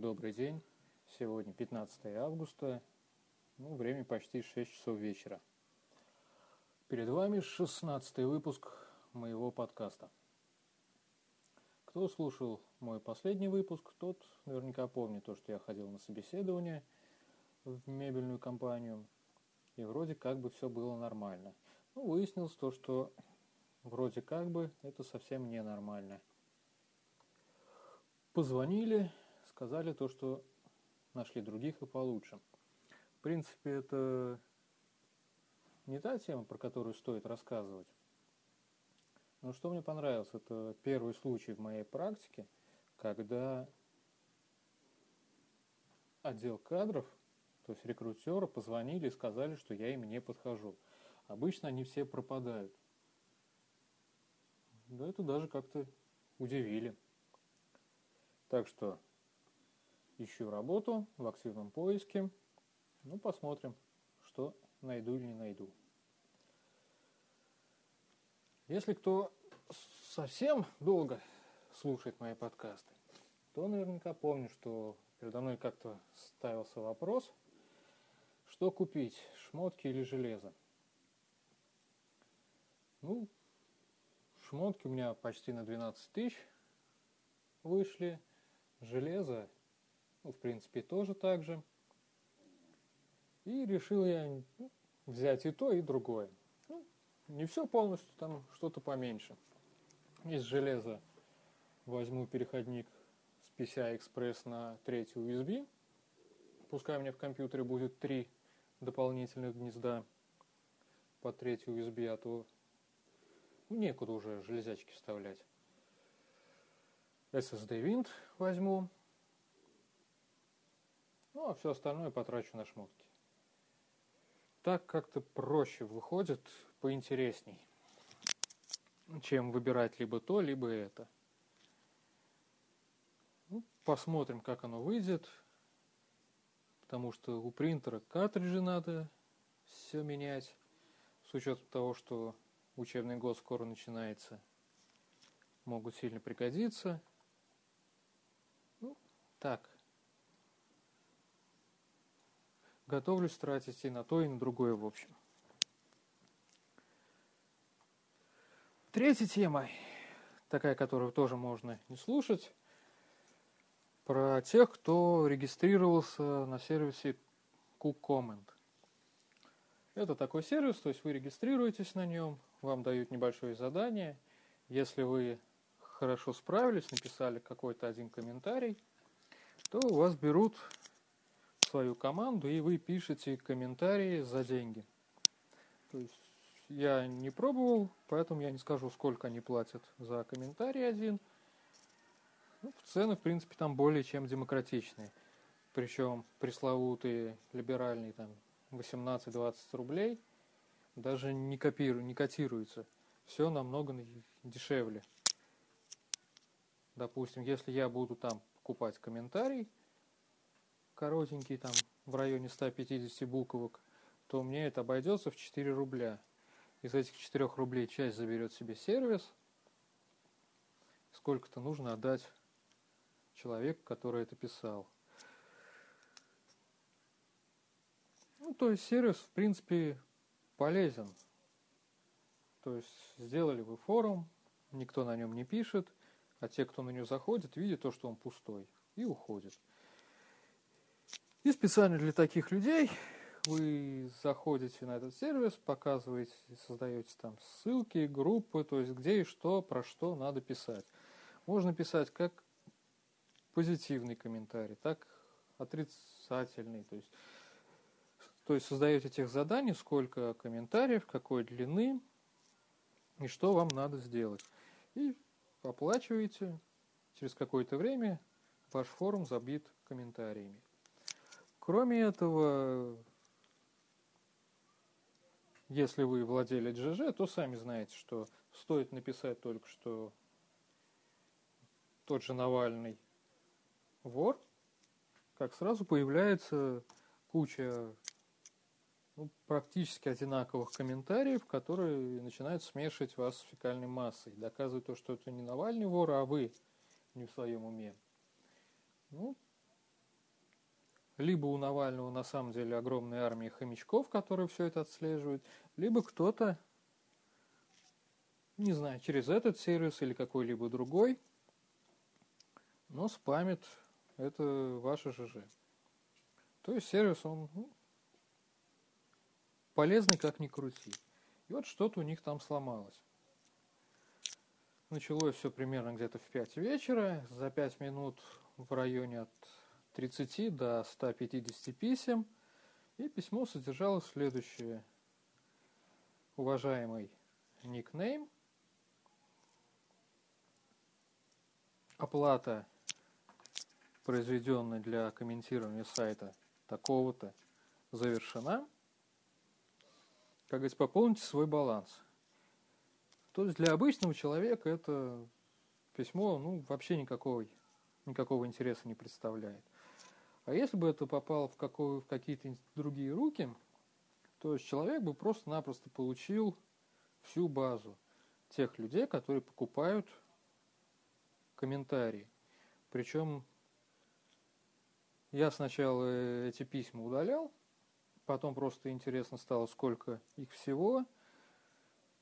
Добрый день. Сегодня 15 августа. Ну, время почти 6 часов вечера. Перед вами 16 выпуск моего подкаста. Кто слушал мой последний выпуск, тот наверняка помнит то, что я ходил на собеседование в мебельную компанию. И вроде как бы все было нормально. Ну, выяснилось то, что вроде как бы это совсем ненормально. Позвонили, сказали то, что нашли других и получше. В принципе, это не та тема, про которую стоит рассказывать. Но что мне понравилось, это первый случай в моей практике, когда отдел кадров, то есть рекрутеры, позвонили и сказали, что я им не подхожу. Обычно они все пропадают. Да это даже как-то удивили. Так что ищу работу в активном поиске. Ну, посмотрим, что найду или не найду. Если кто совсем долго слушает мои подкасты, то наверняка помню, что передо мной как-то ставился вопрос, что купить, шмотки или железо. Ну, шмотки у меня почти на 12 тысяч вышли, железо, ну, в принципе, тоже так же. И решил я ну, взять и то, и другое. Ну, не все полностью, там что-то поменьше. Из железа возьму переходник с PCI Express на третий USB. Пускай у меня в компьютере будет три дополнительных гнезда по третий USB, а то ну, некуда уже железячки вставлять. SSD винт возьму. Ну, а все остальное потрачу на шмотки. Так как-то проще выходит, поинтересней, чем выбирать либо то, либо это. Ну, посмотрим, как оно выйдет. Потому что у принтера картриджи надо все менять. С учетом того, что учебный год скоро начинается, могут сильно пригодиться. Так. Готовлюсь тратить и на то, и на другое, в общем. Третья тема, такая, которую тоже можно не слушать, про тех, кто регистрировался на сервисе KuComment. Это такой сервис, то есть вы регистрируетесь на нем, вам дают небольшое задание. Если вы хорошо справились, написали какой-то один комментарий – то у вас берут свою команду, и вы пишете комментарии за деньги. То есть я не пробовал, поэтому я не скажу, сколько они платят за комментарий один. Ну, цены, в принципе, там более чем демократичные. Причем пресловутые либеральные там 18-20 рублей даже не, копиру, не котируются. Все намного дешевле. Допустим, если я буду там покупать комментарий, коротенький, там, в районе 150 буквок, то мне это обойдется в 4 рубля. Из этих 4 рублей часть заберет себе сервис. Сколько-то нужно отдать человеку, который это писал. Ну, то есть сервис, в принципе, полезен. То есть сделали вы форум, никто на нем не пишет – а те, кто на нее заходит, видят то, что он пустой, и уходит. И специально для таких людей вы заходите на этот сервис, показываете, создаете там ссылки, группы, то есть где и что, про что надо писать. Можно писать как позитивный комментарий, так отрицательный. То есть, то есть создаете тех заданий, сколько комментариев, какой длины и что вам надо сделать. И оплачиваете, через какое-то время ваш форум забит комментариями. Кроме этого, если вы владелец ЖЖ, то сами знаете, что стоит написать только что тот же Навальный вор, как сразу появляется куча ну, практически одинаковых комментариев, которые начинают смешивать вас с фекальной массой, доказывают то, что это не Навальный вор, а вы не в своем уме. Ну, либо у Навального на самом деле огромная армия хомячков, которые все это отслеживают, либо кто-то, не знаю, через этот сервис или какой-либо другой, но спамит это ваше ЖЖ. То есть сервис, он ну, полезный как ни крути. И вот что-то у них там сломалось. Началось все примерно где-то в 5 вечера. За 5 минут в районе от 30 до 150 писем. И письмо содержало следующее. Уважаемый никнейм, оплата, произведенная для комментирования сайта такого-то, завершена. Как говорится, пополните свой баланс. То есть для обычного человека это письмо ну, вообще никакого, никакого интереса не представляет. А если бы это попало в, какой, в какие-то другие руки, то есть человек бы просто-напросто получил всю базу тех людей, которые покупают комментарии. Причем я сначала эти письма удалял, потом просто интересно стало, сколько их всего.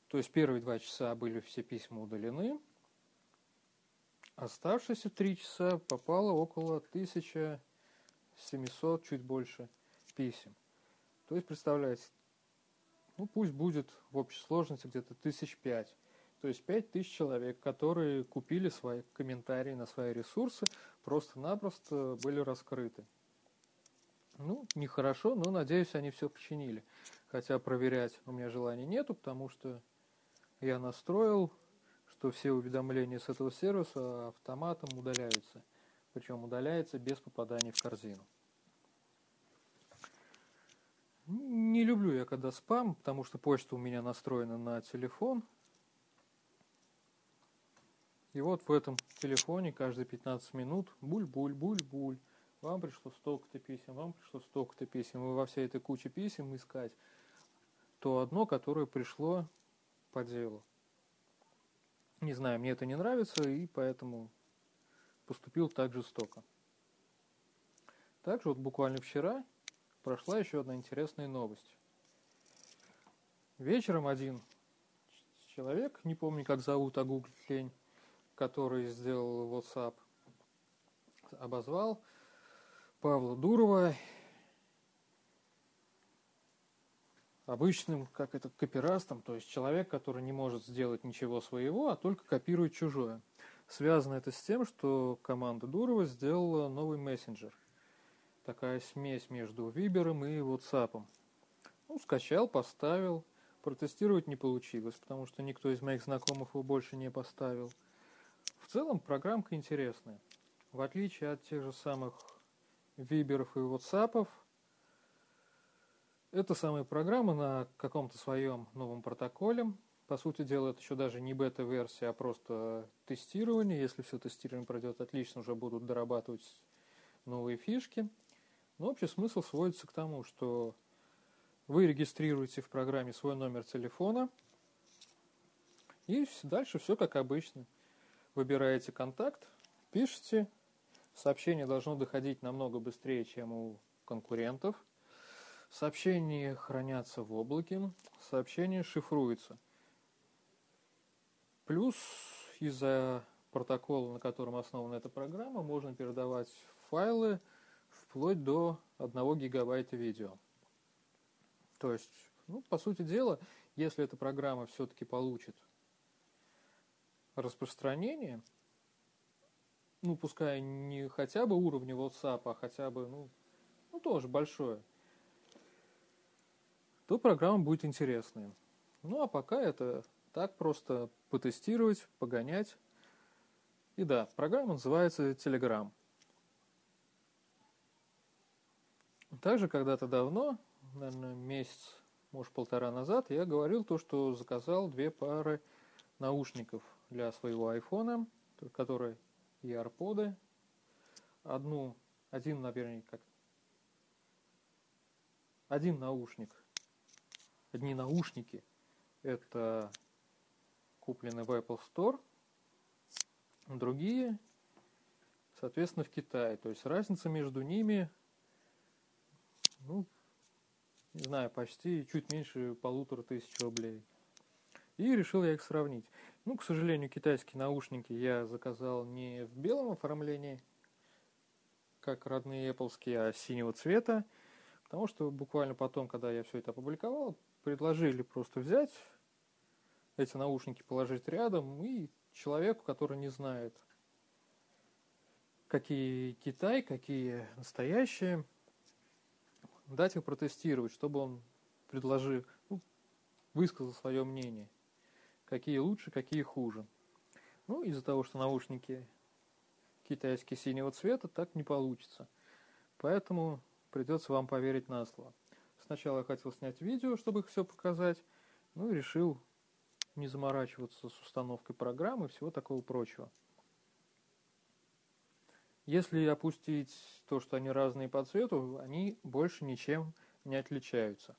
То есть первые два часа были все письма удалены. Оставшиеся три часа попало около 1700, чуть больше писем. То есть, представляете, ну пусть будет в общей сложности где-то тысяч пять. То есть пять тысяч человек, которые купили свои комментарии на свои ресурсы, просто-напросто были раскрыты. Ну, нехорошо, но, надеюсь, они все починили. Хотя проверять у меня желания нету, потому что я настроил, что все уведомления с этого сервиса автоматом удаляются. Причем удаляется без попадания в корзину. Не люблю я когда спам, потому что почта у меня настроена на телефон. И вот в этом телефоне каждые 15 минут буль-буль-буль-буль вам пришло столько-то писем, вам пришло столько-то писем, и во всей этой куче писем искать то одно, которое пришло по делу. Не знаю, мне это не нравится, и поэтому поступил так жестоко. Также вот буквально вчера прошла еще одна интересная новость. Вечером один человек, не помню, как зовут, а гуглить лень, который сделал WhatsApp, обозвал Павла Дурова обычным, как это, копирастом, то есть человек, который не может сделать ничего своего, а только копирует чужое. Связано это с тем, что команда Дурова сделала новый мессенджер. Такая смесь между Вибером и WhatsApp. Ну, скачал, поставил. Протестировать не получилось, потому что никто из моих знакомых его больше не поставил. В целом программка интересная. В отличие от тех же самых виберов и ватсапов. Это самая программа на каком-то своем новом протоколе. По сути дела, это еще даже не бета-версия, а просто тестирование. Если все тестирование пройдет отлично, уже будут дорабатывать новые фишки. Но общий смысл сводится к тому, что вы регистрируете в программе свой номер телефона, и дальше все как обычно. Выбираете контакт, пишете, Сообщение должно доходить намного быстрее, чем у конкурентов. Сообщения хранятся в облаке, сообщение шифруется. Плюс из-за протокола, на котором основана эта программа, можно передавать файлы вплоть до 1 гигабайта видео. То есть, ну, по сути дела, если эта программа все-таки получит распространение – ну, пускай не хотя бы уровня WhatsApp, а хотя бы, ну, ну тоже большое, то программа будет интересная. Ну, а пока это так просто потестировать, погонять. И да, программа называется Telegram. Также когда-то давно, наверное, месяц, может, полтора назад, я говорил то, что заказал две пары наушников для своего айфона, которые и арподы. Одну, один, наверное, как один наушник, одни наушники, это куплены в Apple Store, другие, соответственно, в Китае. То есть разница между ними ну, не знаю, почти чуть меньше полутора тысяч рублей. И решил я их сравнить. Ну, к сожалению, китайские наушники я заказал не в белом оформлении, как родные Apple, а синего цвета, потому что буквально потом, когда я все это опубликовал, предложили просто взять эти наушники, положить рядом, и человеку, который не знает, какие Китай, какие настоящие, дать их протестировать, чтобы он предложил, ну, высказал свое мнение, какие лучше, какие хуже. Ну, из-за того, что наушники китайские синего цвета, так не получится. Поэтому придется вам поверить на слово. Сначала я хотел снять видео, чтобы их все показать, ну и решил не заморачиваться с установкой программы и всего такого прочего. Если опустить то, что они разные по цвету, они больше ничем не отличаются.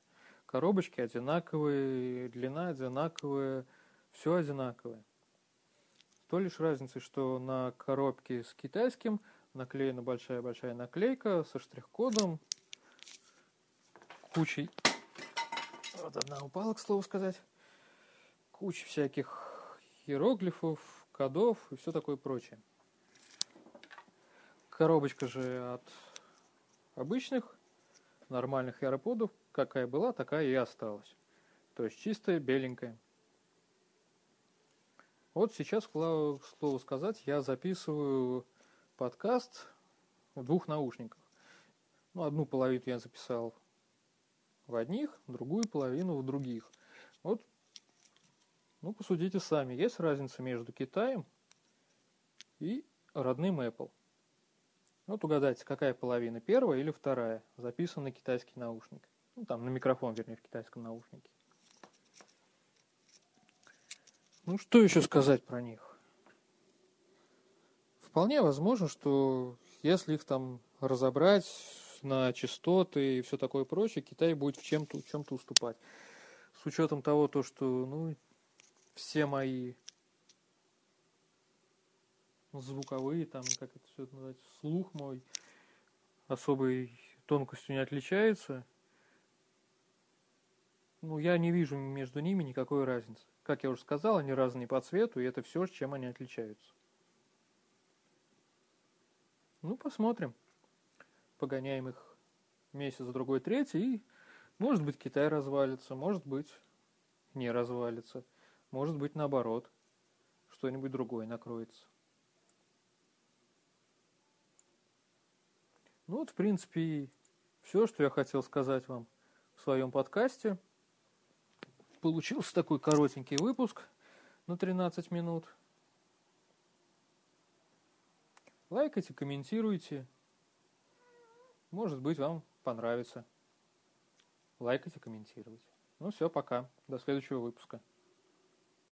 Коробочки одинаковые, длина одинаковая, все одинаковое. То лишь разница, что на коробке с китайским наклеена большая-большая наклейка со штрих-кодом, кучей... Вот одна упала, к слову сказать. Куча всяких иероглифов, кодов и все такое прочее. Коробочка же от обычных нормальных аэроподов, какая была, такая и осталась. То есть чистая, беленькая. Вот сейчас, к слову сказать, я записываю подкаст в двух наушниках. Ну, одну половину я записал в одних, другую половину в других. Вот, ну, посудите сами, есть разница между Китаем и родным Apple. Вот угадайте, какая половина, первая или вторая, записан на китайский наушник. Ну, там, на микрофон, вернее, в китайском наушнике. Ну, что еще сказать про них? Вполне возможно, что если их там разобрать на частоты и все такое прочее, Китай будет в чем-то в чем-то уступать. С учетом того, то, что ну, все мои звуковые, там, как это все называется, слух мой особой тонкостью не отличается, ну, я не вижу между ними никакой разницы. Как я уже сказал, они разные по цвету, и это все, чем они отличаются. Ну, посмотрим. Погоняем их месяц, другой, третий, и, может быть, Китай развалится, может быть, не развалится, может быть, наоборот, что-нибудь другое накроется. Ну вот, в принципе, все, что я хотел сказать вам в своем подкасте – Получился такой коротенький выпуск на 13 минут. Лайкайте, комментируйте. Может быть, вам понравится. Лайкайте, комментируйте. Ну все, пока. До следующего выпуска.